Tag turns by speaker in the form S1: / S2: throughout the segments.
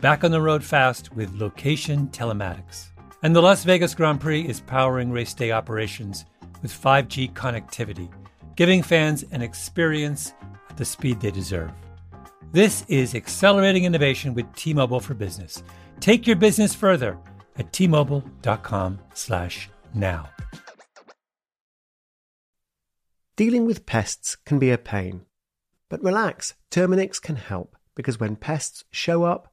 S1: back on the road fast with location telematics. And the Las Vegas Grand Prix is powering race day operations with 5G connectivity, giving fans an experience at the speed they deserve. This is accelerating innovation with T-Mobile for Business. Take your business further at t-mobile.com/now.
S2: Dealing with pests can be a pain. But relax, Terminix can help because when pests show up,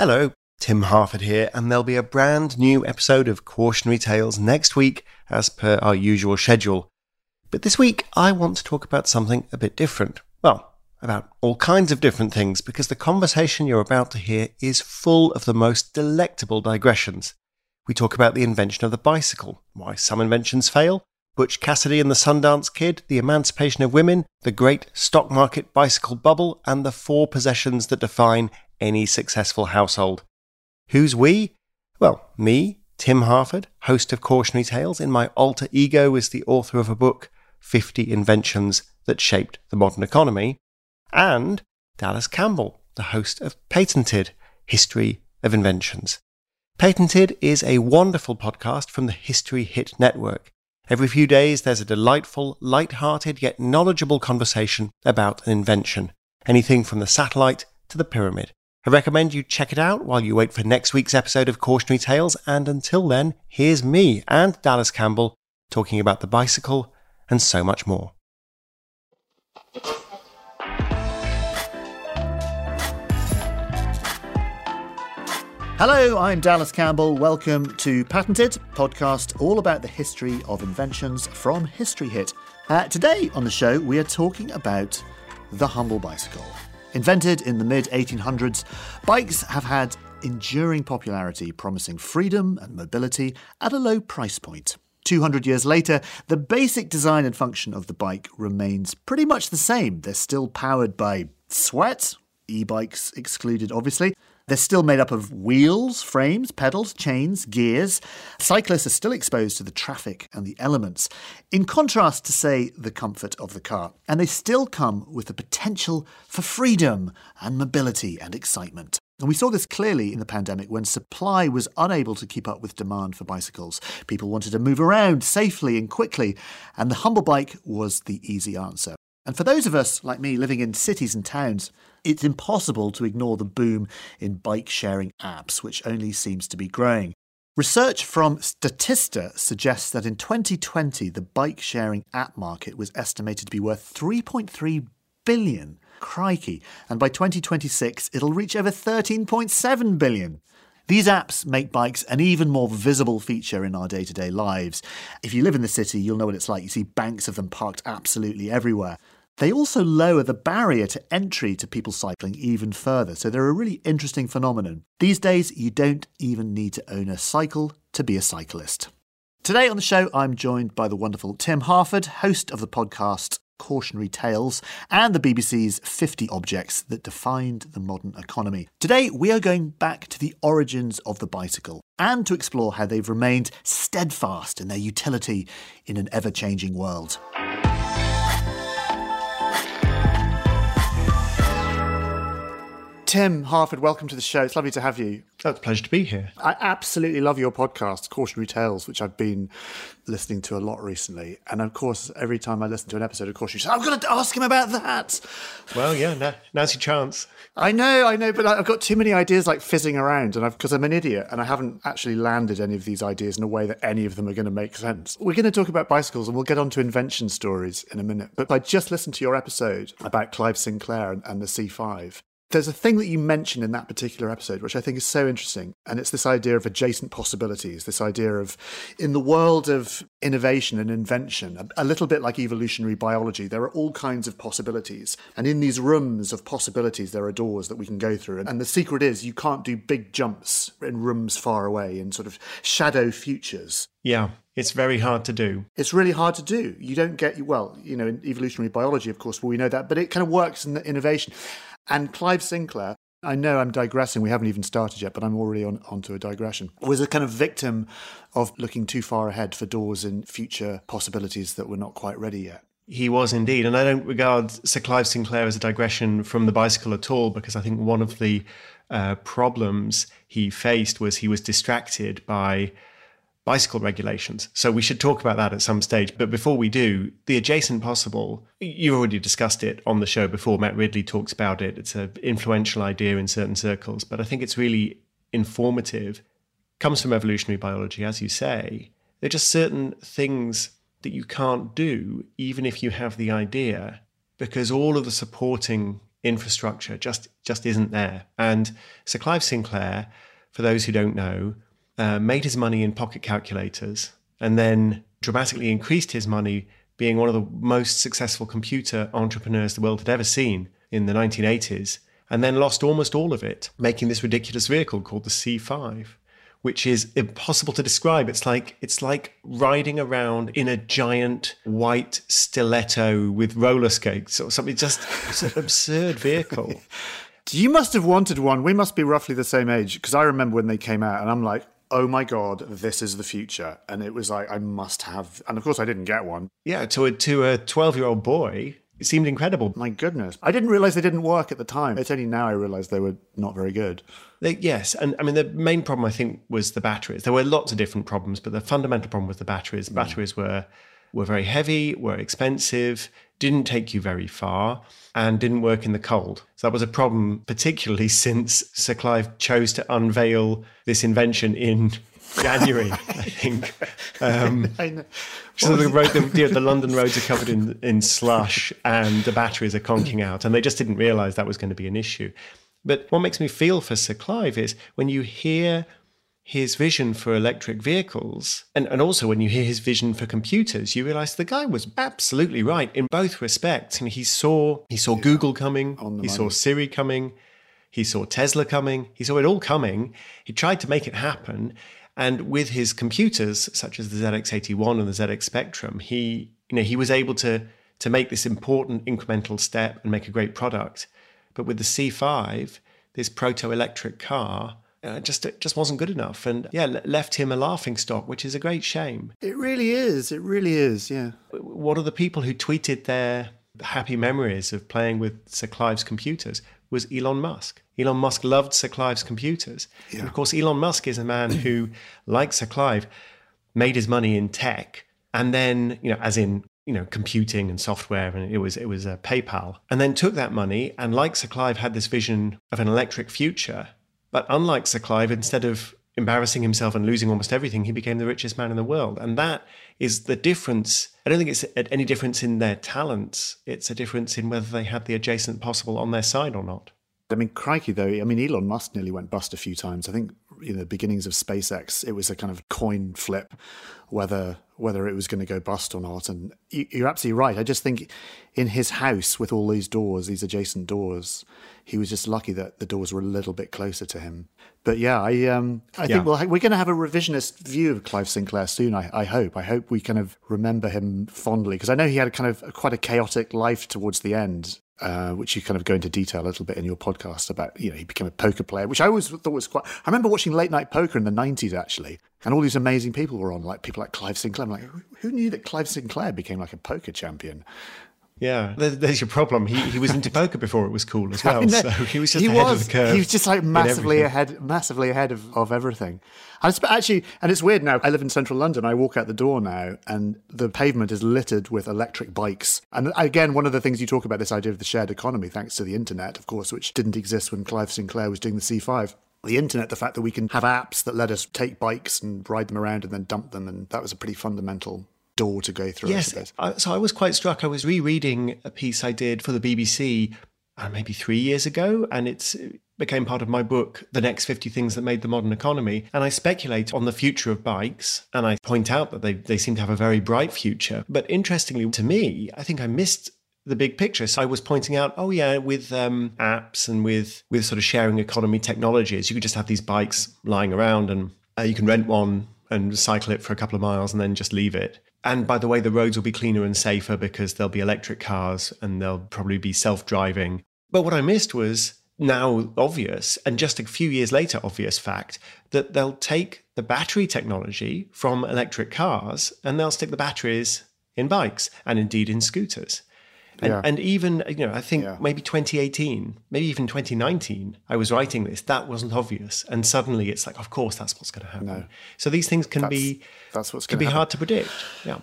S2: Hello, Tim Harford here, and there'll be a brand new episode of Cautionary Tales next week as per our usual schedule. But this week, I want to talk about something a bit different. Well, about all kinds of different things, because the conversation you're about to hear is full of the most delectable digressions. We talk about the invention of the bicycle, why some inventions fail, Butch Cassidy and the Sundance Kid, the emancipation of women, the great stock market bicycle bubble, and the four possessions that define any successful household. Who's we? Well, me, Tim Harford, host of Cautionary Tales, in my alter ego as the author of a book, 50 Inventions That Shaped the Modern Economy, and Dallas Campbell, the host of Patented History of Inventions. Patented is a wonderful podcast from the History Hit Network. Every few days, there's a delightful, light-hearted yet knowledgeable conversation about an invention, anything from the satellite to the pyramid. I recommend you check it out while you wait for next week's episode of Cautionary Tales, and until then, here's me and Dallas Campbell talking about the bicycle and so much more.
S3: Hello, I'm Dallas Campbell. Welcome to Patented, podcast all about the history of inventions from History Hit. Uh, today on the show, we are talking about the humble bicycle. Invented in the mid 1800s, bikes have had enduring popularity, promising freedom and mobility at a low price point. 200 years later, the basic design and function of the bike remains pretty much the same. They're still powered by sweat, e bikes excluded, obviously. They're still made up of wheels, frames, pedals, chains, gears. Cyclists are still exposed to the traffic and the elements, in contrast to, say, the comfort of the car. And they still come with the potential for freedom and mobility and excitement. And we saw this clearly in the pandemic when supply was unable to keep up with demand for bicycles. People wanted to move around safely and quickly, and the humble bike was the easy answer. And for those of us like me living in cities and towns, it's impossible to ignore the boom in bike sharing apps, which only seems to be growing. Research from Statista suggests that in 2020, the bike sharing app market was estimated to be worth 3.3 billion. Crikey. And by 2026, it'll reach over 13.7 billion. These apps make bikes an even more visible feature in our day to day lives. If you live in the city, you'll know what it's like. You see banks of them parked absolutely everywhere. They also lower the barrier to entry to people cycling even further, so they're a really interesting phenomenon. These days, you don't even need to own a cycle to be a cyclist. Today on the show, I'm joined by the wonderful Tim Harford, host of the podcast cautionary tales and the BBC's 50 objects that defined the modern economy. Today, we are going back to the origins of the bicycle and to explore how they've remained steadfast in their utility in an ever changing world. Tim Harford, welcome to the show. It's lovely to have you.
S2: Oh, it's a pleasure to be here.
S3: I absolutely love your podcast, Cautionary Tales, which I've been listening to a lot recently. And of course, every time I listen to an episode of Cautionary Tales, I've got to ask him about that.
S2: Well, yeah, now, now's your chance.
S3: I know, I know, but I've got too many ideas like fizzing around, and because I'm an idiot and I haven't actually landed any of these ideas in a way that any of them are going to make sense. We're going to talk about bicycles, and we'll get on to invention stories in a minute. But I just listened to your episode about Clive Sinclair and, and the C5, there's a thing that you mention in that particular episode, which I think is so interesting. And it's this idea of adjacent possibilities, this idea of in the world of innovation and invention, a, a, little bit like evolutionary biology, there are all kinds of possibilities. And in these rooms of possibilities, there are doors that we can go through. And, and the secret is you can't do big jumps in rooms far away in sort of shadow futures.
S2: Yeah, it's very hard to do.
S3: It's really hard to do. You don't get, well, you know, in evolutionary biology, of course, well, we know that, but it kind of works in the innovation. And Clive Sinclair, I know I'm digressing, we haven't even started yet, but I'm already on onto a digression, was a kind of victim of looking too far ahead for doors in future possibilities that were not quite ready yet.
S2: He was indeed. And I don't regard Sir Clive Sinclair as a digression from the bicycle at all, because I think one of the uh, problems he faced was he was distracted by bicycle regulations. So we should talk about that at some stage. But before we do, the adjacent possible, you already discussed it on the show before. Matt Ridley talks about it. It's an influential idea in certain circles, but I think it's really informative. Comes from evolutionary biology, as you say. There are just certain things that you can't do, even if you have the idea, because all of the supporting infrastructure just just isn't there. And Sir Clive Sinclair, for those who don't know, uh, made his money in pocket calculators, and then dramatically increased his money being one of the most successful computer entrepreneurs the world had ever seen in the 1980s, and then lost almost all of it making this ridiculous vehicle called the C5 which is impossible to describe. It's like it's like riding around in a giant white stiletto with roller skates or something. Just it's an absurd vehicle.
S3: You must have wanted one. We must be roughly the same age because I remember when they came out, and I'm like, oh my god, this is the future. And it was like, I must have. And of course, I didn't get one.
S2: Yeah, to a, to a 12 year old boy, it seemed incredible.
S3: My goodness. I didn't realize they didn't work at the time. It's only now I realized they were not very good.
S2: They, yes. And I mean, the main problem, I think, was the batteries. There were lots of different problems, but the fundamental problem was the batteries. Mm. Batteries were, were very heavy, were expensive, didn't take you very far and didn't work in the cold. So that was a problem, particularly since Sir Clive chose to unveil this invention in January, I think. Um, I know. So the, road, the, the, London roads are covered in, in slush and the batteries are conking out, and they just didn't realise that was going to be an issue. But what makes me feel for Sir Clive is when you hear his vision for electric vehicles, and, and also when you hear his vision for computers, you realize the guy was absolutely right in both respects. And he saw he saw yeah. Google coming, he money. saw Siri coming, he saw Tesla coming, he saw it all coming. He tried to make it happen. And with his computers, such as the ZX81 and the ZX Spectrum, he you know he was able to to make this important incremental step and make a great product. But with the C5, this proto-electric car, uh, just it just wasn't good enough, and yeah, left him a laughing stock, which is a great shame.
S3: It really is. It really is. Yeah.
S2: One of the people who tweeted their happy memories of playing with Sir Clive's computers was Elon Musk. Elon Musk loved Sir Clive's computers. Yeah. And of course, Elon Musk is a man who, like Sir Clive, made his money in tech, and then you know, as in you know computing and software and it was it was a PayPal and then took that money and like Sir Clive had this vision of an electric future but unlike Sir Clive, instead of embarrassing himself and losing almost everything, he became the richest man in the world. And that is the difference. I don't think it's any difference in their talents. It's a difference in whether they had the adjacent possible on their side or not.
S3: I mean, crikey, though. I mean, Elon Musk nearly went bust a few times. I think in the beginnings of SpaceX, it was a kind of coin flip whether whether it was going to go bust or not. And you're absolutely right. I just think in his house with all these doors, these adjacent doors, he was just lucky that the doors were a little bit closer to him. But yeah, I um, I yeah. think well, we're going to have a revisionist view of Clive Sinclair soon. I, I hope. I hope we kind of remember him fondly because I know he had a kind of quite a chaotic life towards the end. Uh, which you kind of go into detail a little bit in your podcast about, you know, he became a poker player, which I always thought was quite. I remember watching late night poker in the 90s, actually, and all these amazing people were on, like people like Clive Sinclair. I'm like, who knew that Clive Sinclair became like a poker champion?
S2: Yeah, there's your problem. He he was into poker before it was cool as well. So he was just he ahead was, of the curve.
S3: He was just like massively ahead, massively ahead of, of everything. And actually, and it's weird now. I live in central London. I walk out the door now, and the pavement is littered with electric bikes. And again, one of the things you talk about this idea of the shared economy, thanks to the internet, of course, which didn't exist when Clive Sinclair was doing the C5 the internet, the fact that we can have apps that let us take bikes and ride them around and then dump them, and that was a pretty fundamental door to go through.
S2: Yes, I so I was quite struck. I was rereading a piece I did for the BBC uh, maybe three years ago, and it became part of my book, The Next 50 Things That Made the Modern Economy. And I speculate on the future of bikes, and I point out that they, they seem to have a very bright future. But interestingly to me, I think I missed the big picture. So I was pointing out, oh yeah, with um, apps and with with sort of sharing economy technologies, you could just have these bikes lying around, and uh, you can rent one and cycle it for a couple of miles and then just leave it. And by the way, the roads will be cleaner and safer because there'll be electric cars and they'll probably be self driving. But what I missed was now obvious, and just a few years later, obvious fact that they'll take the battery technology from electric cars and they'll stick the batteries in bikes and indeed in scooters. And, yeah. and even, you know, I think yeah. maybe 2018, maybe even 2019, I was writing this, that wasn't obvious. And suddenly it's like, of course, that's what's going to happen. No. So these things can that's, be, that's what's can be happen. hard to predict. Yeah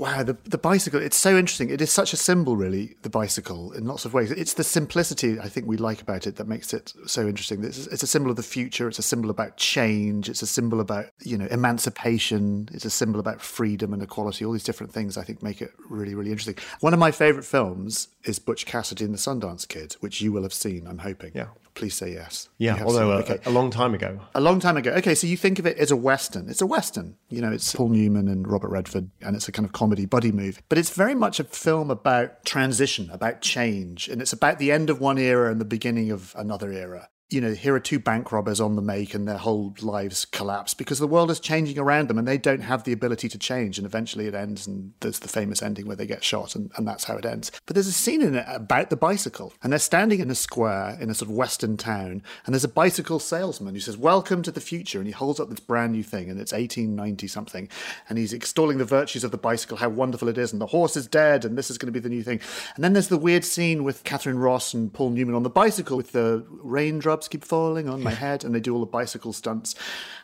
S3: wow, the, the bicycle, it's so interesting. It is such a symbol, really, the bicycle, in lots of ways. It's the simplicity I think we like about it that makes it so interesting. It's, it's a symbol of the future. It's a symbol about change. It's a symbol about, you know, emancipation. It's a symbol about freedom and equality. All these different things I think make it really, really interesting. One of my favorite films is Butch Cassidy and the Sundance Kid, which you will have seen, I'm hoping.
S2: Yeah.
S3: Please say yes.
S2: Yeah, although a, uh, okay. a, long time ago.
S3: A long time ago. Okay, so you think of it as a Western. It's a Western. You know, it's Paul Newman and Robert Redford, and it's a kind of comedy buddy move. But it's very much a film about transition, about change, and it's about the end of one era and the beginning of another era you know, here are two bank robbers on the make and their whole lives collapse because the world is changing around them and they don't have the ability to change. And eventually it ends and there's the famous ending where they get shot and, and that's how it ends. But there's a scene in it about the bicycle and they're standing in a square in a sort of western town and there's a bicycle salesman who says, Welcome to the future. And he holds up this brand new thing and it's 1890 something. And he's extolling the virtues of the bicycle, how wonderful it is. And the horse is dead and this is going to be the new thing. And then there's the weird scene with Katharine Ross and Paul Newman on the bicycle with the raindrops keep falling on my head, and they do all the bicycle stunts.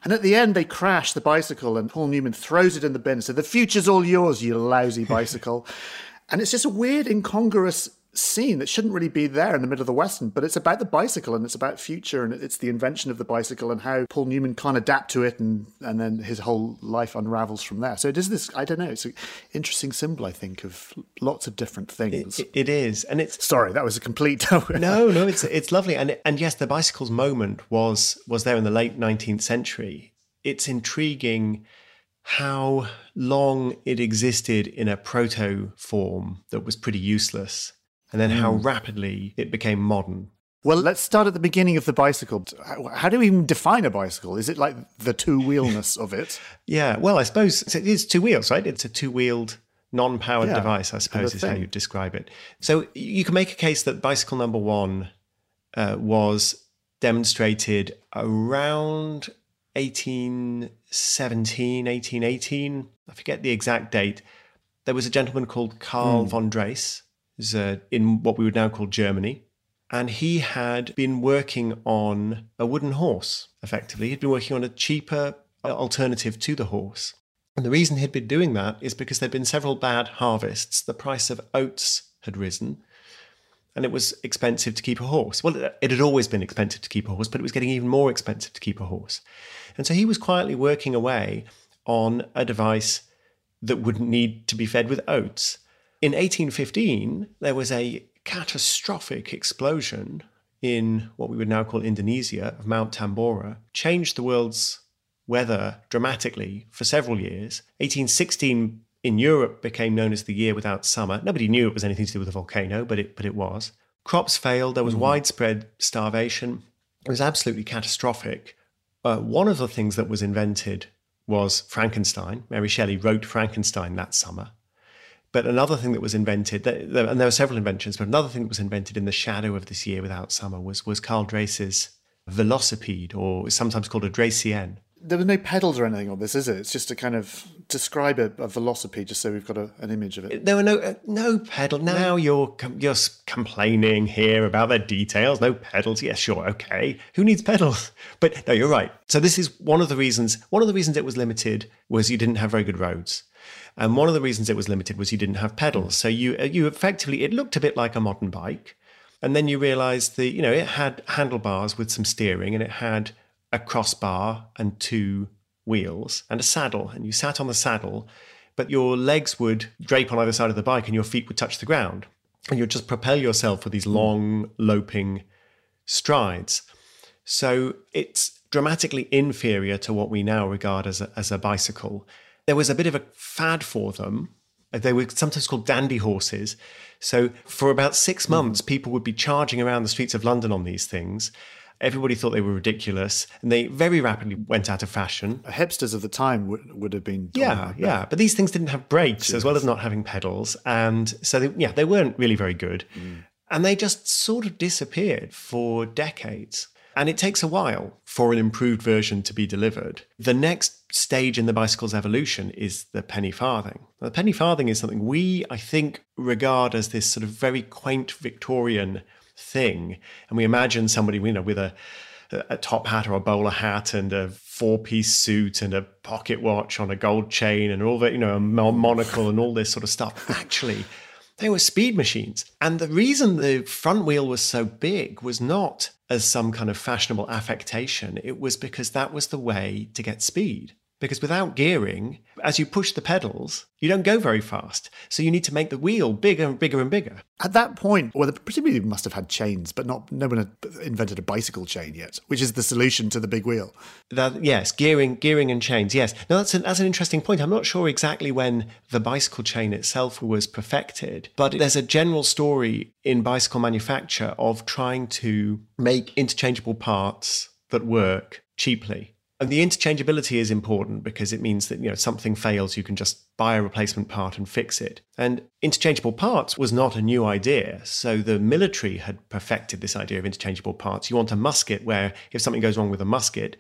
S3: And at the end, they crash the bicycle, and Paul Newman throws it in the bin and says, The future's all yours, you lousy bicycle. and it's just a weird, incongruous scene that shouldn't really be there in the middle of the Western, but it's about the bicycle and it's about future and it's the invention of the bicycle and how Paul Newman can't adapt to it and, and then his whole life unravels from there. So it is this, I don't know, it's an interesting symbol, I think, of lots of different things.
S2: it, it is. And it's.
S3: Sorry, that was a complete.
S2: no, no, it's, it's lovely. And, and yes, the bicycle's moment was, was there in the late 19th century. It's intriguing how long it existed in a proto form that was pretty useless and then mm. how rapidly it became modern.
S3: Well, let's start at the beginning of the bicycle. How do we even define a bicycle? Is it like the two wheelness of it?
S2: Yeah, well, I suppose it is two wheels, right? It's a two wheeled, non powered yeah, device, I suppose is thing. how you describe it. So you can make a case that bicycle number one uh, was demonstrated around 1817, 1818. I forget the exact date. There was a gentleman called Karl mm. von Drais is uh, in what we would now call Germany. And he had been working on a wooden horse, effectively. He'd been working on a cheaper alternative to the horse. And the reason he'd been doing that is because there'd been several bad harvests. The price of oats had risen, and it was expensive to keep a horse. Well, it had always been expensive to keep a horse, but it was getting even more expensive to keep a horse. And so he was quietly working away on a device that wouldn't need to be fed with oats. In 1815, there was a catastrophic explosion in what we would now call Indonesia, of Mount Tambora, changed the world's weather dramatically for several years. 1816 in Europe became known as the year without summer. Nobody knew it was anything to do with a volcano, but it, but it was. Crops failed. There was mm. widespread starvation. It was absolutely catastrophic. Uh, one of the things that was invented was Frankenstein. Mary Shelley wrote Frankenstein that summer. But another thing that was invented, and there were several inventions, but another thing that was invented in the shadow of this year without summer was, was Karl Drais's velocipede, or sometimes called a Draisienne
S3: there were no pedals or anything on this, is it? It's just to kind of describe a, a velocipede, just so we've got a, an image of it.
S2: There were no uh, no pedal. Now you're you're complaining here about the details. No pedals. Yes, sure, okay. Who needs pedals? But no, you're right. So this is one of the reasons. One of the reasons it was limited was you didn't have very good roads. And one of the reasons it was limited was you didn't have pedals. So you uh, you effectively it looked a bit like a modern bike, and then you realised that you know it had handlebars with some steering and it had a crossbar and two wheels and a saddle, and you sat on the saddle, but your legs would drape on either side of the bike and your feet would touch the ground. And you'd just propel yourself with these hmm. long, loping strides. So it's dramatically inferior to what we now regard as a, as a bicycle. There was a bit of a fad for them. They were sometimes called dandy horses. So for about six hmm. months, people would be charging around the streets of London on these things. Everybody thought they were ridiculous, and they very rapidly went out of fashion.
S3: Hipsters of the time would, would have been.
S2: Yeah, like yeah. But these things didn't have brakes as well as not having pedals. And so, they, yeah, they weren't really very good. Mm. And they just sort of disappeared for decades. And it takes a while for an improved version to be delivered. The next stage in the bicycle's evolution is the penny farthing. Now, the penny farthing is something we, I think, regard as this sort of very quaint Victorian thing. And we imagine somebody, you know, with a, a top hat or a bowler hat and a four piece suit and a pocket watch on a gold chain and all that, you know, a monocle and all this sort of stuff. Actually, they were speed machines. And the reason the front wheel was so big was not as some kind of fashionable affectation, it was because that was the way to get speed. Because without gearing, as you push the pedals, you don't go very fast. So you need to make the wheel bigger and bigger and bigger.
S3: At that point, well, presumably must have had chains, but not no one had invented a bicycle chain yet, which is the solution to the big wheel.
S2: That, yes, gearing, gearing and chains. Yes, Now that's an, that's an interesting point. I'm not sure exactly when the bicycle chain itself was perfected, but there's a general story in bicycle manufacture of trying to make interchangeable parts that work cheaply. And the interchangeability is important because it means that you know something fails, you can just buy a replacement part and fix it. And interchangeable parts was not a new idea. So the military had perfected this idea of interchangeable parts. You want a musket where if something goes wrong with a musket,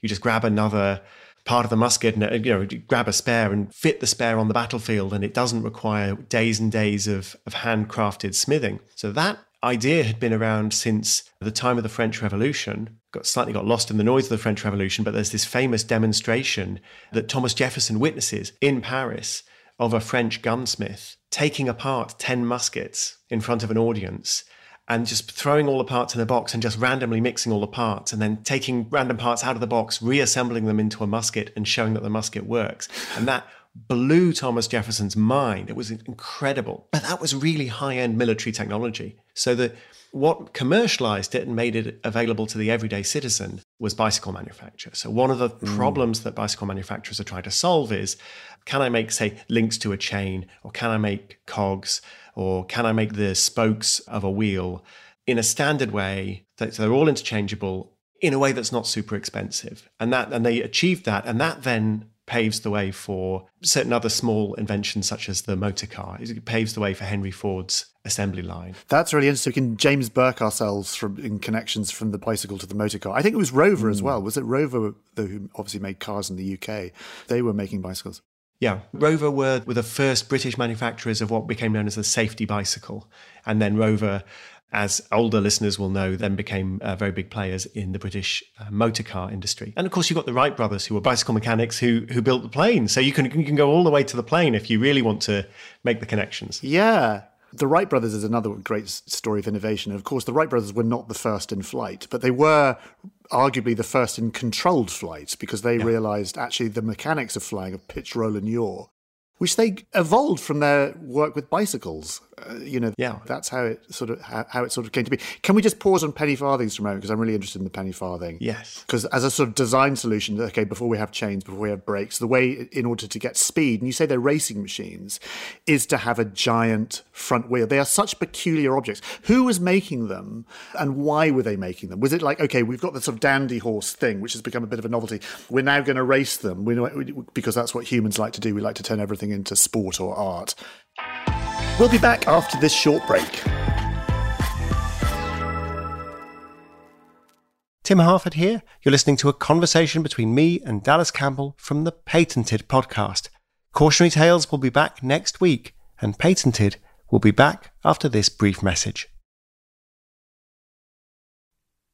S2: you just grab another part of the musket and uh, you know grab a spare and fit the spare on the battlefield and it doesn't require days and days of, of handcrafted smithing. So that idea had been around since the time of the French Revolution. Got slightly got lost in the noise of the French Revolution, but there's this famous demonstration that Thomas Jefferson witnesses in Paris of a French gunsmith taking apart 10 muskets in front of an audience and just throwing all the parts in a box and just randomly mixing all the parts and then taking random parts out of the box, reassembling them into a musket and showing that the musket works. And that blew Thomas Jefferson's mind. It was incredible. But that was really high end military technology. So that what commercialized it and made it available to the everyday citizen was bicycle manufacture. So one of the mm. problems that bicycle manufacturers are trying to solve is can I make, say, links to a chain, or can I make cogs, or can I make the spokes of a wheel in a standard way that they're all interchangeable in a way that's not super expensive. And that and they achieved that. And that then paves the way for certain other small inventions such as the motor car. It paves the way for Henry Ford's assembly line.
S3: That's really interesting. We can James Burke ourselves from in connections from the bicycle to the motor car. I think it was Rover mm. as hmm. well. Was it Rover who obviously made cars in the UK? They were making bicycles.
S2: Yeah, Rover were, were the first British manufacturers of what became known as the safety bicycle. And then Rover as older listeners will know, then became uh, very big players in the British uh, motor car industry. And of course, you've got the Wright brothers, who were bicycle mechanics who who built the plane. So you can you can go all the way to the plane if you really want to make the connections.
S3: Yeah. The Wright brothers is another great story of innovation. Of course, the Wright brothers were not the first in flight, but they were arguably the first in controlled flight because they yeah. realized actually the mechanics of flying of pitch, roll, and yaw which they evolved from their work with bicycles. Uh, you know,
S2: Yeah.
S3: that's how it sort of how, how it sort of came to be. Can we just pause on penny farthings for a moment because I'm really interested in the penny farthing.
S2: Yes.
S3: Because as a sort of design solution, okay, before we have chains, before we have brakes, the way in order to get speed, and you say they're racing machines, is to have a giant front wheel. They are such peculiar objects. Who was making them, and why were they making them? Was it like, okay, we've got the sort of dandy horse thing, which has become a bit of a novelty. We're now going to race them we know, because that's what humans like to do. We like to turn everything into sport or art. We'll be back after this short break.
S2: Tim Harford here. You're listening to a conversation between me and Dallas Campbell from the Patented podcast. Cautionary Tales will be back next week, and Patented will be back after this brief message.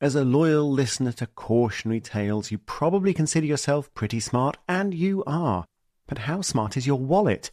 S2: As a loyal listener to Cautionary Tales, you probably consider yourself pretty smart, and you are. But how smart is your wallet?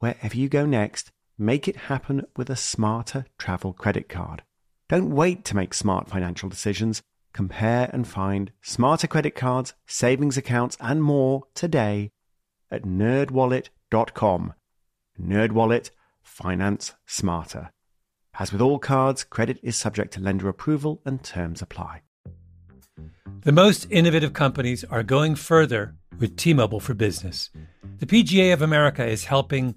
S2: Wherever you go next, make it happen with a smarter travel credit card. Don't wait to make smart financial decisions. Compare and find smarter credit cards, savings accounts, and more today at nerdwallet.com. Nerdwallet, finance smarter. As with all cards, credit is subject to lender approval and terms apply.
S1: The most innovative companies are going further with T-Mobile for Business. The PGA of America is helping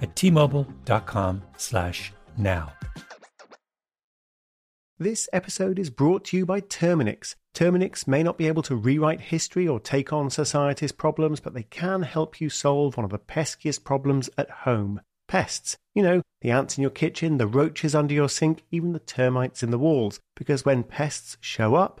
S1: at tmobile.com slash now.
S2: This episode is brought to you by Terminix. Terminix may not be able to rewrite history or take on society's problems, but they can help you solve one of the peskiest problems at home pests. You know, the ants in your kitchen, the roaches under your sink, even the termites in the walls. Because when pests show up,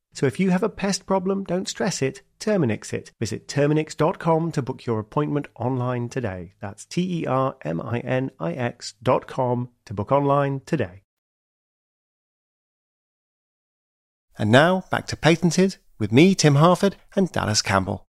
S2: So if you have a pest problem, don't stress it, Terminix it. Visit Terminix.com to book your appointment online today. That's T E R M I N I X dot com to book online today. And now back to Patented with me, Tim Harford, and Dallas Campbell.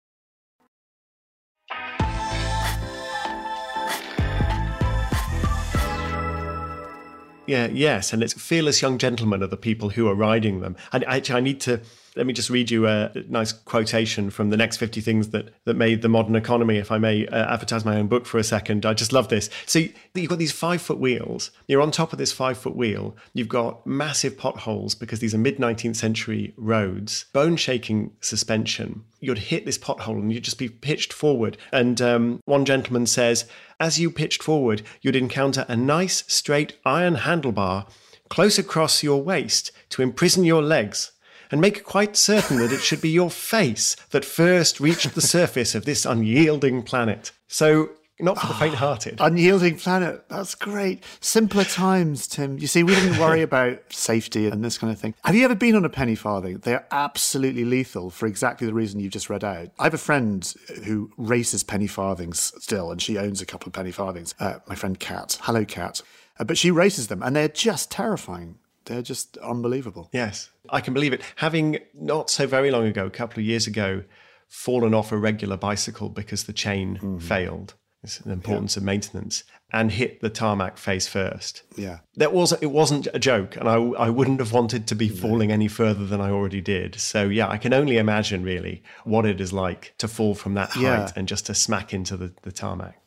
S2: Yeah, yes, and it's fearless young gentlemen are the people who are riding them. And actually, I need to let me just read you a nice quotation from the next 50 things that, that made the modern economy, if I may uh, advertise my own book for a second. I just love this. So you've got these five foot wheels. You're on top of this five foot wheel. You've got massive potholes because these are mid 19th century roads, bone shaking suspension. You'd hit this pothole and you'd just be pitched forward. And um, one gentleman says, as you pitched forward, you'd encounter a nice straight iron handlebar close across your waist to imprison your legs and make quite certain that it should be your face that first reached the surface of this unyielding planet. So, not for the faint hearted.
S3: Unyielding planet. That's great. Simpler times, Tim. You see, we didn't worry about safety and this kind of thing. Have you ever been on a penny farthing? They're absolutely lethal for exactly the reason you've just read out. I have a friend who races penny farthings still, and she owns a couple of penny farthings. Uh, my friend Kat. Hello, Kat. Uh, but she races them, and they're just terrifying. They're just unbelievable.
S2: Yes, I can believe it. Having not so very long ago, a couple of years ago, fallen off a regular bicycle because the chain mm-hmm. failed. It's the importance yeah. of maintenance and hit the tarmac face first.
S3: Yeah,
S2: that was it. wasn't a joke, and I I wouldn't have wanted to be falling any further than I already did. So yeah, I can only imagine really what it is like to fall from that height yeah. and just to smack into the, the tarmac.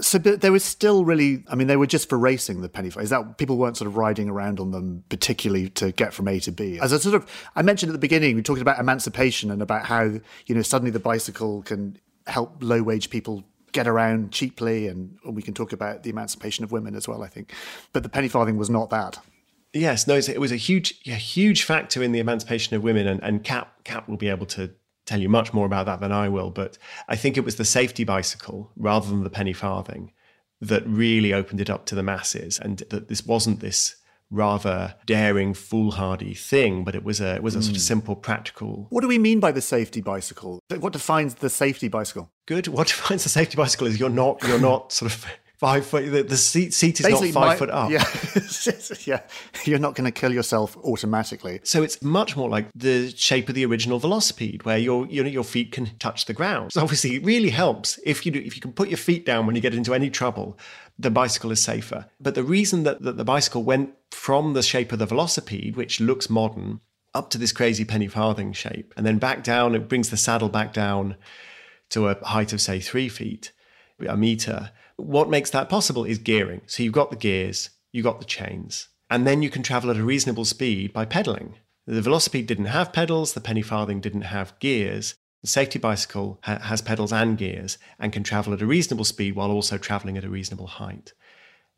S3: So but there was still really, I mean, they were just for racing the penny farthing. Is that people weren't sort of riding around on them particularly to get from A to B? As I sort of, I mentioned at the beginning, we talked about emancipation and about how you know suddenly the bicycle can help low wage people get around cheaply, and we can talk about the emancipation of women as well. I think, but the penny farthing was not that.
S2: Yes, no, it was a huge, a huge factor in the emancipation of women, and, and Cap Cap will be able to tell you much more about that than I will, but I think it was the safety bicycle rather than the penny farthing that really opened it up to the masses, and that this wasn't this rather daring, foolhardy thing, but it was a it was a mm. sort of hmm. simple, practical.
S3: What do we mean by the safety bicycle? What defines the safety bicycle?
S2: Good. What defines the safety bicycle is you're not you're not sort of five foot. The, the seat, seat is Basically, not five my, foot up.
S3: Yeah, yeah. You're not going to kill yourself automatically.
S2: So it's much more like the shape of the original velocipede, where your you know your feet can touch the ground. So obviously, it really helps if you do, if you can put your feet down when you get into any trouble. The bicycle is safer. But the reason that, that the bicycle went from the shape of the velocipede, which looks modern, up to this crazy penny farthing shape, and then back down, it brings the saddle back down to a height of say three feet, a meter what makes that possible is gearing. So you've got the gears, you've got the chains, and then you can travel at a reasonable speed by pedaling. The velocipede didn't have pedals, the penny farthing didn't have gears. The safety bicycle ha- has pedals and gears and can travel at a reasonable speed while also traveling at a reasonable height.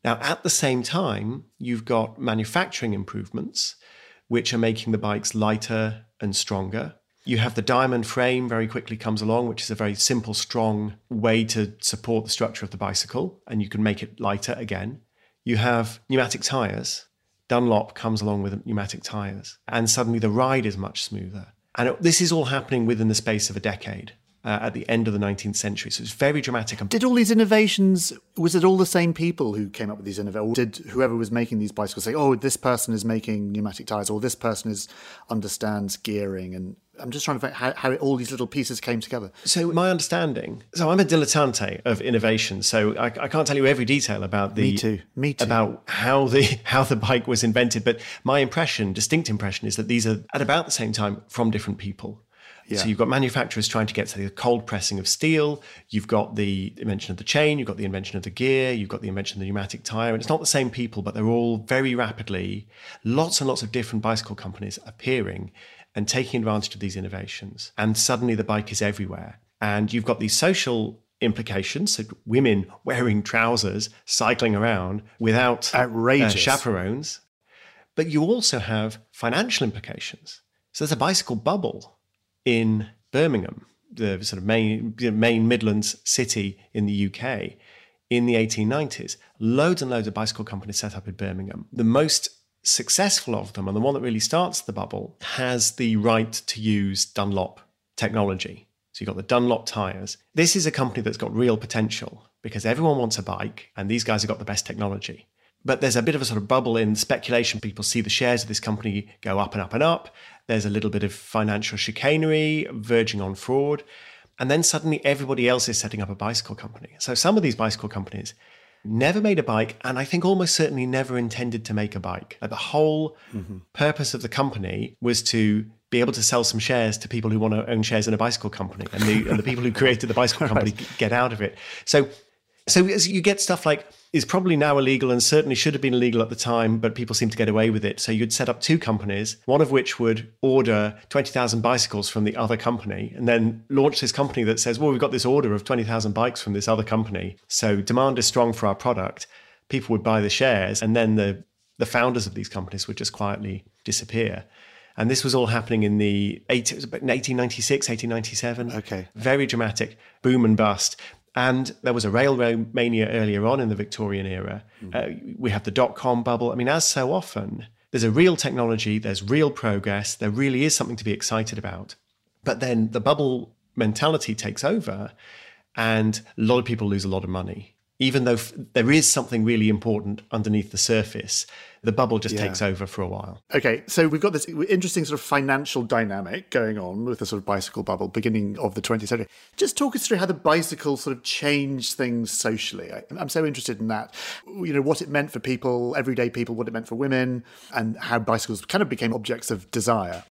S2: Now, at the same time, you've got manufacturing improvements, which are making the bikes lighter and stronger. You have the diamond frame very quickly comes along, which is a very simple, strong way to support the structure of the bicycle, and you can make it lighter again. You have pneumatic tires. Dunlop comes along with pneumatic tires, and suddenly the ride is much smoother. And it, this is all happening within the space of a decade. Uh, at the end of the 19th century. So it's very dramatic.
S3: Did all these innovations, was it all the same people who came up with these innovations? Did whoever was making these bicycles say, oh, this person is making pneumatic tires, or this person is understands gearing and I'm just trying to find how, how all these little pieces came together.
S2: So my understanding, so I'm a dilettante of innovation, so I, I, can't tell you every detail about the
S3: me too, me too,
S2: about how the how the bike was invented. But my impression, distinct impression, is that these are at about the same time from different people. Yeah. So you've got manufacturers trying to get to the cold pressing of steel. You've got the invention of the chain. You've got the invention of the gear. You've got the invention of the pneumatic tire. And it's not the same people, but they're all very rapidly, lots and lots of different bicycle companies appearing and taking advantage of these innovations. And suddenly the bike is everywhere. And you've got these social implications. So women wearing trousers, cycling around without
S3: uh, outrageous
S2: uh, chaperones. But you also have financial implications. So there's a bicycle bubble in Birmingham, the sort of main, main Midlands city in the UK in the 1890s. Loads and loads of bicycle companies set up in Birmingham. The most successful of them, and the one that really starts the bubble, has the right to use Dunlop technology. So you've got the Dunlop tires. This is a company that's got real potential because everyone wants a bike, and these guys have got the best technology. But there's a bit of a sort of bubble in speculation. People see the shares of this company go up and up and up. There's a little bit of financial chicanery, verging on fraud. And then suddenly everybody else is setting up a bicycle company. So some of these bicycle companies never made a bike, and I think almost certainly never intended to make a bike. Like the whole mm-hmm. purpose of the company was to be able to sell some shares to people who want to own shares in a bicycle company, and the, and the people who created the bicycle company right. get out of it. So, so as you get stuff like is probably now illegal and certainly should have been illegal at the time, but people seem to get away with it. So you'd set up two companies, one of which would order 20,000 bicycles from the other company and then launch this company that says, well, we've got this order of 20,000 bikes from this other company. So demand is strong for our product. People would buy the shares and then the, the founders of these companies would just quietly disappear. And this was all happening in the 1896, 1897.
S3: Okay.
S2: Very dramatic boom and bust. And there was a railway mania earlier on in the Victorian era. Mm. Uh, we have the dot com bubble. I mean, as so often, there's a real technology, there's real progress, there really is something to be excited about. But then the bubble mentality takes over, and a lot of people lose a lot of money. Even though f- there is something really important underneath the surface, the bubble just
S3: Yeah.
S2: takes over for a while.
S3: Okay, so we've got this interesting sort of financial dynamic going on with the sort of bicycle bubble beginning of the 20th century. Just talk us through how the bicycle sort of changed things socially. I, I'm so interested in that. You know, what it meant for people, everyday people, what it meant for women, and how bicycles kind of became objects of desire.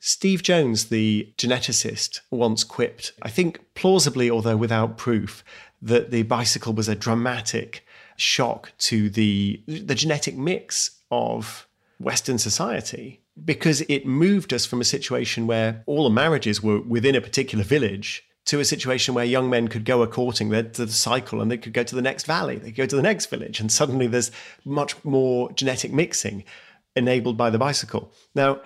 S2: Steve Jones, the geneticist, once quipped, I think plausibly, although without proof, that the bicycle was a dramatic shock to the, the genetic mix of Western society because it moved us from a situation where all the marriages were within a particular village to a situation where young men could go a courting, they'd to the cycle and they could go to the next valley, they could go to the next village. And suddenly there's much more genetic mixing enabled by the bicycle. Now,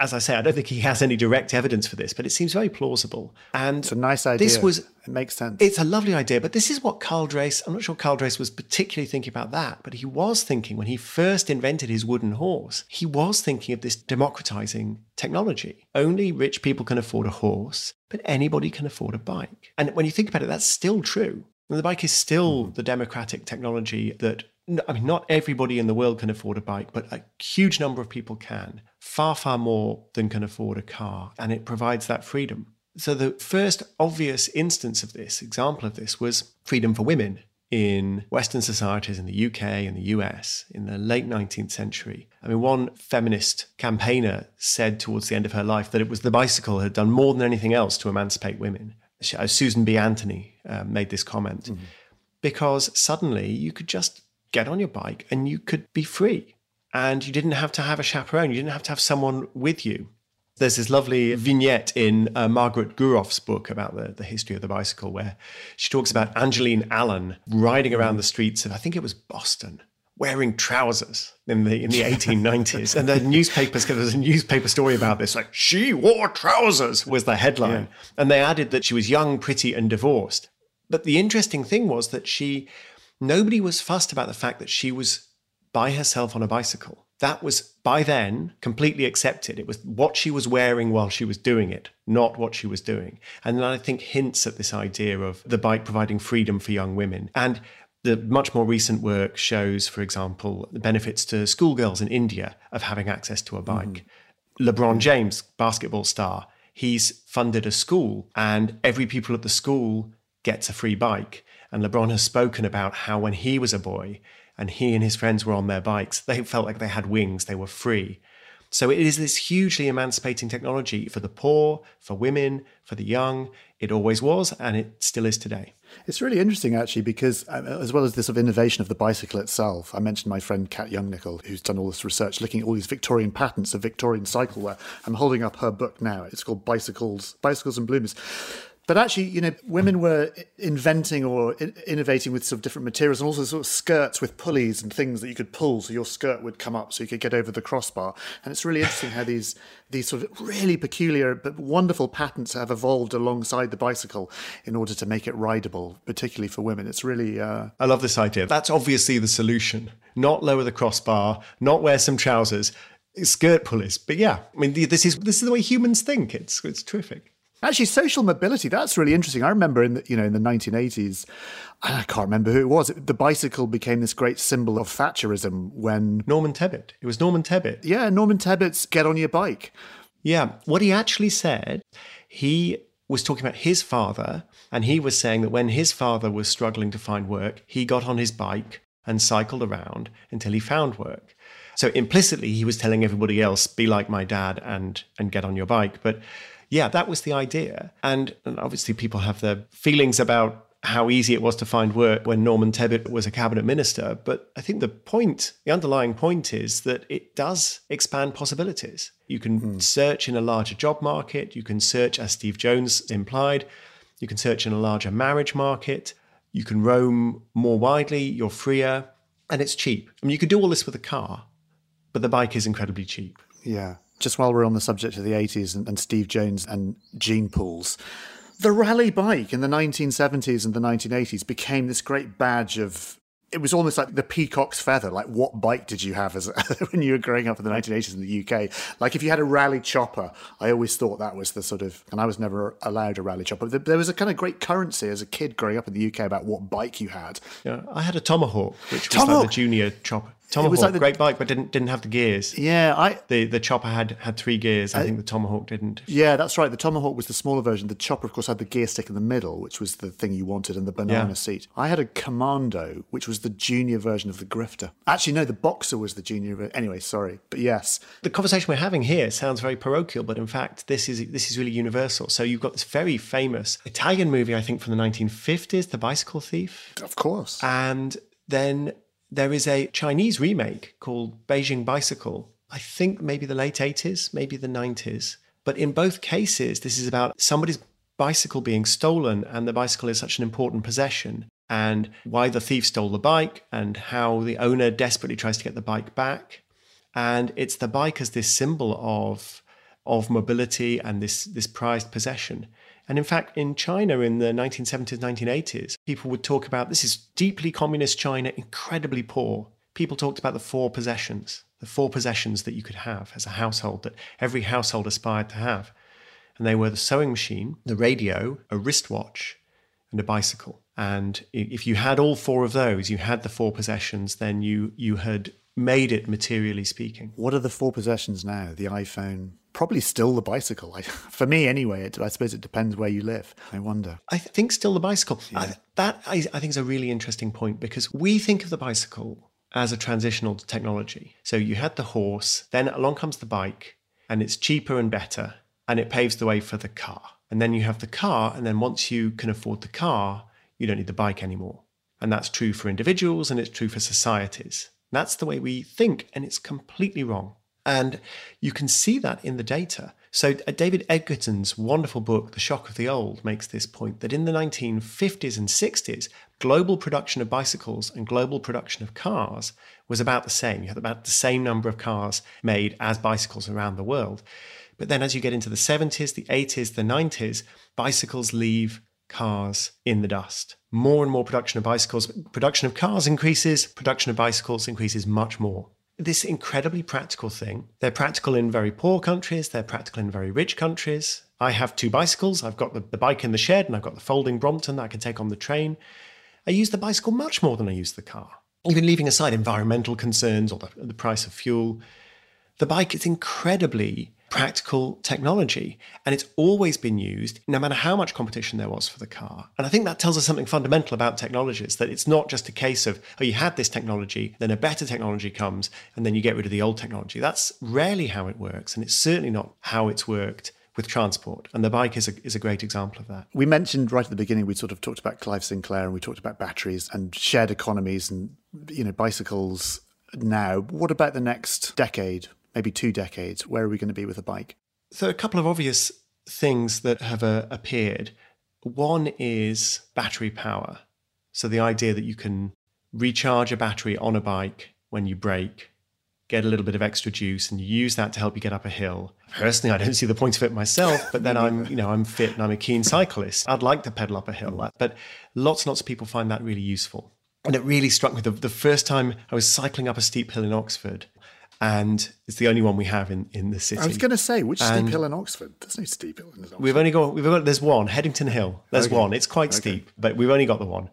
S2: as I say, I don't think he has any direct evidence for this, but it seems very plausible. And
S3: It's a nice idea.
S2: This was
S3: it makes sense.
S2: it's a lovely idea, but this is what Karl Drais, I'm not sure Karl Drais was particularly thinking about that, but he was thinking when he first invented his wooden horse, he was thinking of this democratizing technology. Only rich people can afford a horse, but anybody can afford a bike. And when you think about it, that's still true. And the bike is still hmm. the democratic technology that I mean, not everybody in the world can afford a bike, but a huge number of people can. Far, far more than can afford a car. And it provides that freedom. So, the first obvious instance of this, example of this, was freedom for women in Western societies in the UK and the US in the late 19th century. I mean, one feminist campaigner said towards the end of her life that it was the bicycle had done more than anything else to emancipate women. Uh, Susan B. Anthony uh, made this comment because suddenly you could just get on your bike and you could be free. And you didn't have to have a chaperone, you didn't have to have someone with you. There's this lovely vignette in uh, Margaret Guroff's book about the, the history of the bicycle where she talks about Angeline Allen riding around the streets of, I think it was Boston, wearing trousers in the in the 1890s. And the newspapers, there was a newspaper story about this, like, she wore trousers was the headline. And they added that she was young, pretty, and divorced. But the interesting thing was that she, nobody was fussed about the fact that she was by herself on a bicycle. That was by then completely accepted. It was what she was wearing while she was doing it, not what she was doing. And then I think hints at this idea of the bike providing freedom for young women. And the much more recent work shows, for example, the benefits to schoolgirls in India of having access to a bike. Mm-hmm. LeBron James, basketball star, he's funded a school, and every pupil at the school gets a free bike. And LeBron has spoken about how when he was a boy and he and his friends were on their bikes, they felt like they had wings, they were free. So it is this hugely emancipating technology for the poor, for women, for the young. It always was, and it still is today.
S3: It's really interesting, actually, because uh, as well as this sort of innovation of the bicycle itself, I mentioned my friend Kat Jungnickel, who's done all this research looking at all these Victorian patents of Victorian cycleware. I'm holding up her book now. It's called Bicycles, Bicycles and Bloomers. But actually, you know, women were inventing or innovating with sort of different materials and also sort of skirts with pulleys and things that you could pull so your skirt would come up so you could get over the crossbar. And it's really interesting how these these sort of really peculiar but wonderful patents have evolved alongside the bicycle in order to make it rideable, particularly for women. It's really uh,
S2: I love this idea. That's obviously the solution. Not lower the crossbar, not wear some trousers, skirt pulleys. But yeah, I mean, this is this is the way humans think. It's it's terrific.
S3: Actually, social mobility, that's really interesting. I remember in the, you know, in the 1980s, I can't remember who it was, the bicycle became this great symbol of Thatcherism when,
S2: Norman Tebbit. It was Norman Tebbit.
S3: yeah, Norman Tebbit's Get on Your Bike.
S2: Yeah. What he actually said, he was talking about his father, and he was saying that when his father was struggling to find work, he got on his bike and cycled around until he found work. So implicitly, he was telling everybody else, be like my dad and, and get on your bike. But yeah, that was the idea. And, and obviously, people have their feelings about how easy it was to find work when Norman Tebbit was a cabinet minister. But I think the point, the underlying point is that it does expand possibilities. You can hmm. search in a larger job market. You can search, as Steve Jones implied, you can search in a larger marriage market. You can roam more widely. You're freer. And it's cheap. I mean, you could do all this with a car, but the bike is incredibly cheap.
S3: Yeah. Just while we're on the subject of the 80s and, and Steve Jones and gene pools, the Raleigh bike in the 1970s and the 1980s became this great badge of it was almost like the peacock's feather. Like, what bike did you have as when you were growing up in the 1980s in the UK? Like, if you had a Raleigh chopper, I always thought that was the sort of, and I was never allowed a Raleigh chopper. There was a kind of great currency as a kid growing up in the UK about what bike you had.
S2: Yeah, I had a Tomahawk, which was Tomahawk. like the junior chopper. Tomahawk, it was like the, great bike, but didn't didn't have the gears.
S3: Yeah, I
S2: the the chopper had had three gears. I, I think the Tomahawk didn't.
S3: Yeah, that's right. The Tomahawk was the smaller version. The chopper, of course, had the gear stick in the middle, which was the thing you wanted, and the banana yeah. seat. I had a Commando, which was the junior version of the Grifter. Actually, no, the Boxer was the junior. version. Anyway, sorry, but yes,
S2: the conversation we're having here sounds very parochial, but in fact, this is this is really universal. So you've got this very famous Italian movie, I think, from the 1950s, The Bicycle Thief.
S3: Of course,
S2: and then there is a Chinese remake called Beijing Bicycle. I think maybe the late 80s, maybe the 90s. But in both cases, this is about somebody's bicycle being stolen, and the bicycle is such an important possession, and why the thief stole the bike, and how the owner desperately tries to get the bike back. And it's the bike as this symbol of, of mobility and this, this prized possession. And in fact, in China in the 1970s, 1980s, people would talk about this is deeply communist China, incredibly poor. People talked about the four possessions, the four possessions that you could have as a household, that every household aspired to have. And they were the sewing machine, the radio, a wristwatch, and a bicycle. And if you had all four of those, you had the four possessions, then you you had made it materially speaking.
S3: What are the four possessions now? The iPhone, probably still the bicycle. I, for me, anyway. It, I suppose it depends where you live. I wonder.
S2: I think still the bicycle. Yeah. I, that I, I think is a really interesting point because we think of the bicycle as a transitional technology. So you had the horse, then along comes the bike, and it's cheaper and better, and it paves the way for the car. And then you have the car, and then once you can afford the car, you don't need the bike anymore. And that's true for individuals and it's true for societies. That's the way we think, and it's completely wrong. And you can see that in the data. So, uh, David Edgerton's wonderful book, The Shock of the Old, makes this point that in the 1950s and 60s, global production of bicycles and global production of cars was about the same. You had about the same number of cars made as bicycles around the world. But then, as you get into the 70s, the 80s, the 90s, bicycles leave cars in the dust. More and more production of bicycles. Production of cars increases, production of bicycles increases much more this incredibly practical thing. They're practical in very poor countries, they're practical in very rich countries. I have two bicycles. I've got the, the bike in the shed and I've got the folding Brompton that I can take on the train. I use the bicycle much more than I use the car. Even leaving aside environmental concerns or the, the price of fuel, the bike is incredibly practical technology. And it's always been used, no matter how much competition there was for the car. And I think that tells us something fundamental about technologies that it's not just a case of, oh, you had this technology, then a better technology comes, and then you get rid of the old technology. That's rarely how it works. And it's certainly not how it's worked with transport. And the bike is a, is a great example of that.
S3: We mentioned right at the beginning, we sort of talked about Clive Sinclair and we talked about batteries and shared economies and, you know, bicycles now. What about the next decade? Maybe two decades, where are we going to be with a bike?
S2: So, a couple of obvious things that have uh, appeared. One is battery power. So, the idea that you can recharge a battery on a bike when you brake, get a little bit of extra juice, and use that to help you get up a hill. Personally, I don't see the point of it myself, but then I'm, you know, I'm fit and I'm a keen cyclist. I'd like to pedal up a hill, but lots and lots of people find that really useful. And it really struck me the, the first time I was cycling up a steep hill in Oxford and it's the only one we have in, in the city.
S3: I was going to say, which and steep hill in Oxford? There's no steep hill in Oxford.
S2: We've only got, we've got, there's one, Headington Hill. There's okay. one. It's quite okay. steep, but we've only got the one.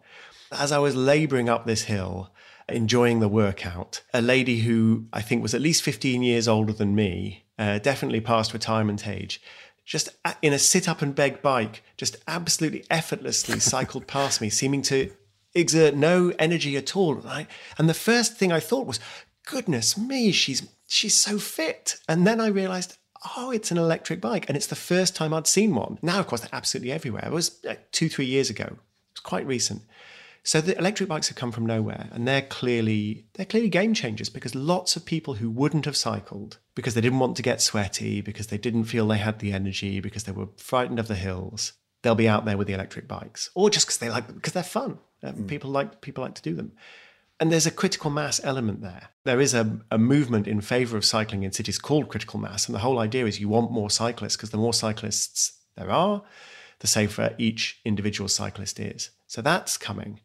S2: As I was labouring up this hill, enjoying the workout, a lady who I think was at least 15 years older than me, uh, definitely past retirement age, just in a sit up and beg bike, just absolutely effortlessly cycled past me, seeming to exert no energy at all. I, and the first thing I thought was, goodness me, she's she's so fit. And then I realized, oh, it's an electric bike. And it's the first time I'd seen one. Now, of course, they're absolutely everywhere. It was like two, three years ago. It's quite recent. So the electric bikes have come from nowhere and they're clearly they're clearly game changers because lots of people who wouldn't have cycled because they didn't want to get sweaty, because they didn't feel they had the energy, because they were frightened of the hills, they'll be out there with the electric bikes. Or just because they like because they're fun. Mm. People like people like to do them. And there's a critical mass element there. There is a, a movement in favor of cycling in cities called critical mass. And the whole idea is you want more cyclists because the more cyclists there are, the safer each individual cyclist is. So that's coming.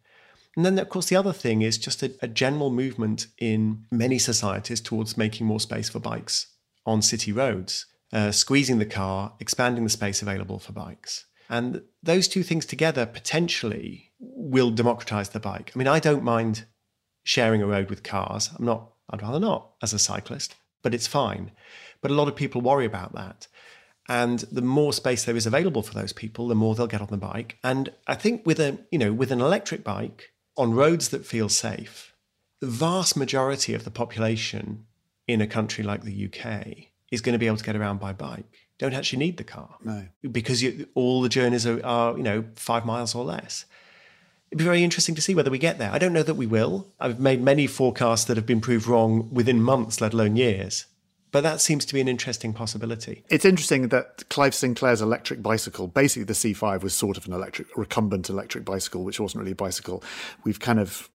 S2: And then, of course, the other thing is just a, a general movement in many societies towards making more space for bikes on city roads, uh, squeezing the car, expanding the space available for bikes. And those two things together potentially will democratize the bike. I mean, I don't mind sharing a road with cars. I'm not, I'd rather not as a cyclist, but it's fine. But a lot of people worry about that. And the more space there is available for those people, the more they'll get on the bike. And I think with a, you know, with an electric bike on roads that feel safe, the vast majority of the population in a country like the UK is going to be able to get around by bike. Don't actually need the car.
S3: No.
S2: Because you, all the journeys are, are, you know, five miles or less. It'd be very interesting to see whether we get there. I don't know that we will. I've made many forecasts that have been proved wrong within months, let alone years. But that seems to be an interesting possibility.
S3: It's interesting that Clive Sinclair's electric bicycle, basically the C5 was sort of an electric, recumbent electric bicycle, which wasn't really a bicycle. We've kind of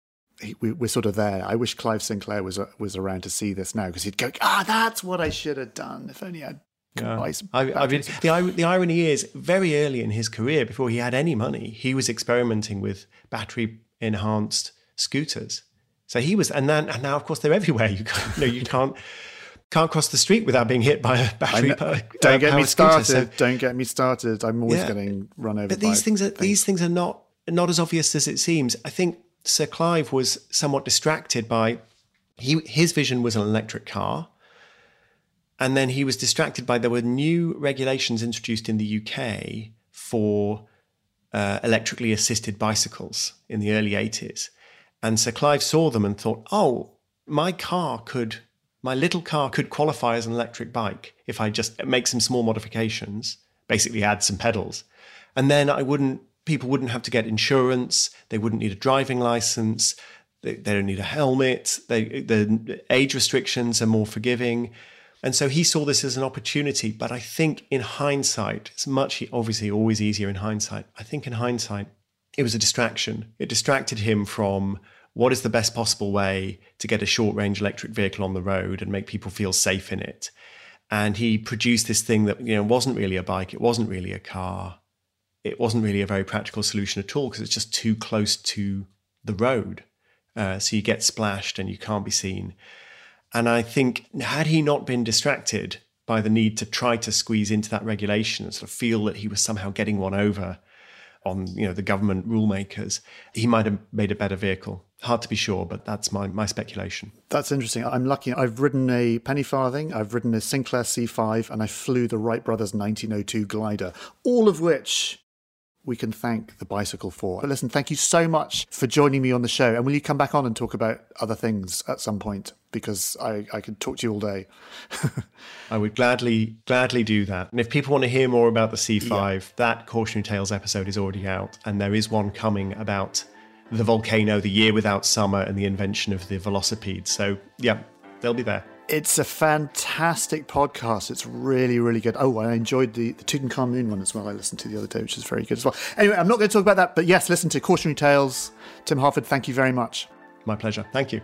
S3: we, are sort of there. I wish Clive Sinclair was was around to see this now because he'd go, ah, that's what I should have done if only I'd. Yeah. I,
S2: I mean, the, the irony is, very early in his career, before he had any money, he was experimenting with battery enhanced scooters. So he was, and then, and now of course they're everywhere. You can't, you, know, you can't can't cross the street without being hit by a battery. Know,
S3: power, don't uh, get me started. So, don't get me started. I'm always yeah, getting run over.
S2: But these things are
S3: things.
S2: these things are not not as obvious as it seems. I think Sir Clive was somewhat distracted by he his vision was an electric car, and then he was distracted by there were new regulations introduced in the UK for uh, electrically assisted bicycles in the early 80s. And Sir Clive saw them and thought, oh, my car could my little car could qualify as an electric bike if I just make some small modifications, basically add some pedals. And then I wouldn't, people wouldn't have to get insurance, they wouldn't need a driving license, they, they don't need a helmet, they, the age restrictions are more forgiving. And so he saw this as an opportunity. But I think in hindsight, it's much obviously always easier in hindsight. I think in hindsight, it was a distraction. It distracted him from what is the best possible way to get a short range electric vehicle on the road and make people feel safe in it. And he produced this thing that you know wasn't really a bike, it wasn't really a car, it wasn't really a very practical solution at all because it's just too close to the road. Uh, so you get splashed and you can't be seen. And I think had he not been distracted by the need to try to squeeze into that regulation and sort of feel that he was somehow getting one over on you know the government rulemakers, he might have made a better vehicle. Hard to be sure, but that's my, my speculation.
S3: That's interesting. I'm lucky. I've ridden a penny farthing, I've ridden a Sinclair C5, and I flew the Wright Brothers 1902 glider, all of which we can thank the bicycle for. But listen, thank you so much for joining me on the show. And will you come back on and talk about other things at some point? Because I, I could talk to you all day.
S2: I would gladly gladly do that. And if people want to hear more about the C5, yeah. that Cautionary Tales episode is already out. And there is one coming about the volcano, the year without summer, and the invention of the velocipede. So, yeah, they'll be there.
S3: It's a fantastic podcast. It's really, really good. Oh, I enjoyed the, the Tutankhamun one as well. I listened to the other day, which is very good as well. Anyway, I'm not going to talk about that, but yes, listen to Cautionary Tales. Tim Harford, thank you very much.
S2: My pleasure. Thank you.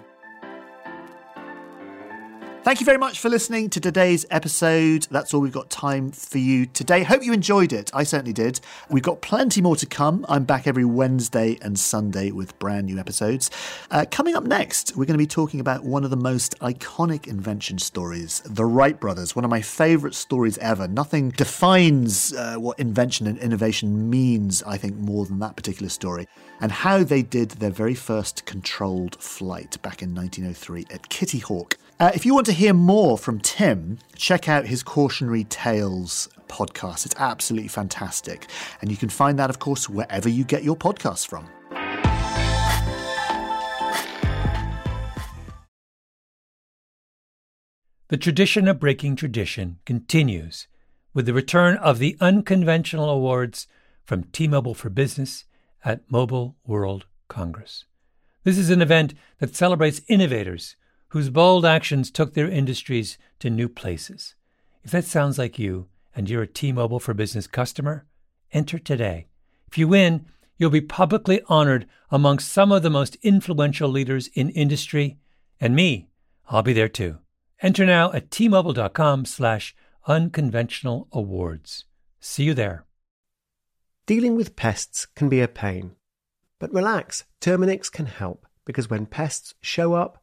S3: Thank you very much for listening to today's episode. That's all we've got time for you today. Hope you enjoyed it. I certainly did. We've got plenty more to come. I'm back every Wednesday and Sunday with brand new episodes. Uh, coming up next, we're going to be talking about one of the most iconic invention stories, the Wright brothers, one of my favourite stories ever. Nothing defines uh, what invention and innovation means, I think, more than that particular story, and how they did their very first controlled flight back in 1903 at Kitty Hawk. Uh, if you want to hear more from Tim, check out his Cautionary Tales podcast. It's absolutely fantastic. And you can find that, of course, wherever you get your podcasts from.
S1: The tradition of breaking tradition continues with the return of the unconventional awards from T Mobile for Business at Mobile World Congress. This is an event that celebrates innovators whose bold actions took their industries to new places. If that sounds like you and you're a T Mobile for Business customer, enter today. If you win, you'll be publicly honored among some of the most influential leaders in industry, and me, I'll be there too. Enter now at tmobile.com slash unconventional awards. See you there.
S2: Dealing with pests can be a pain. But relax, Terminix can help because when pests show up,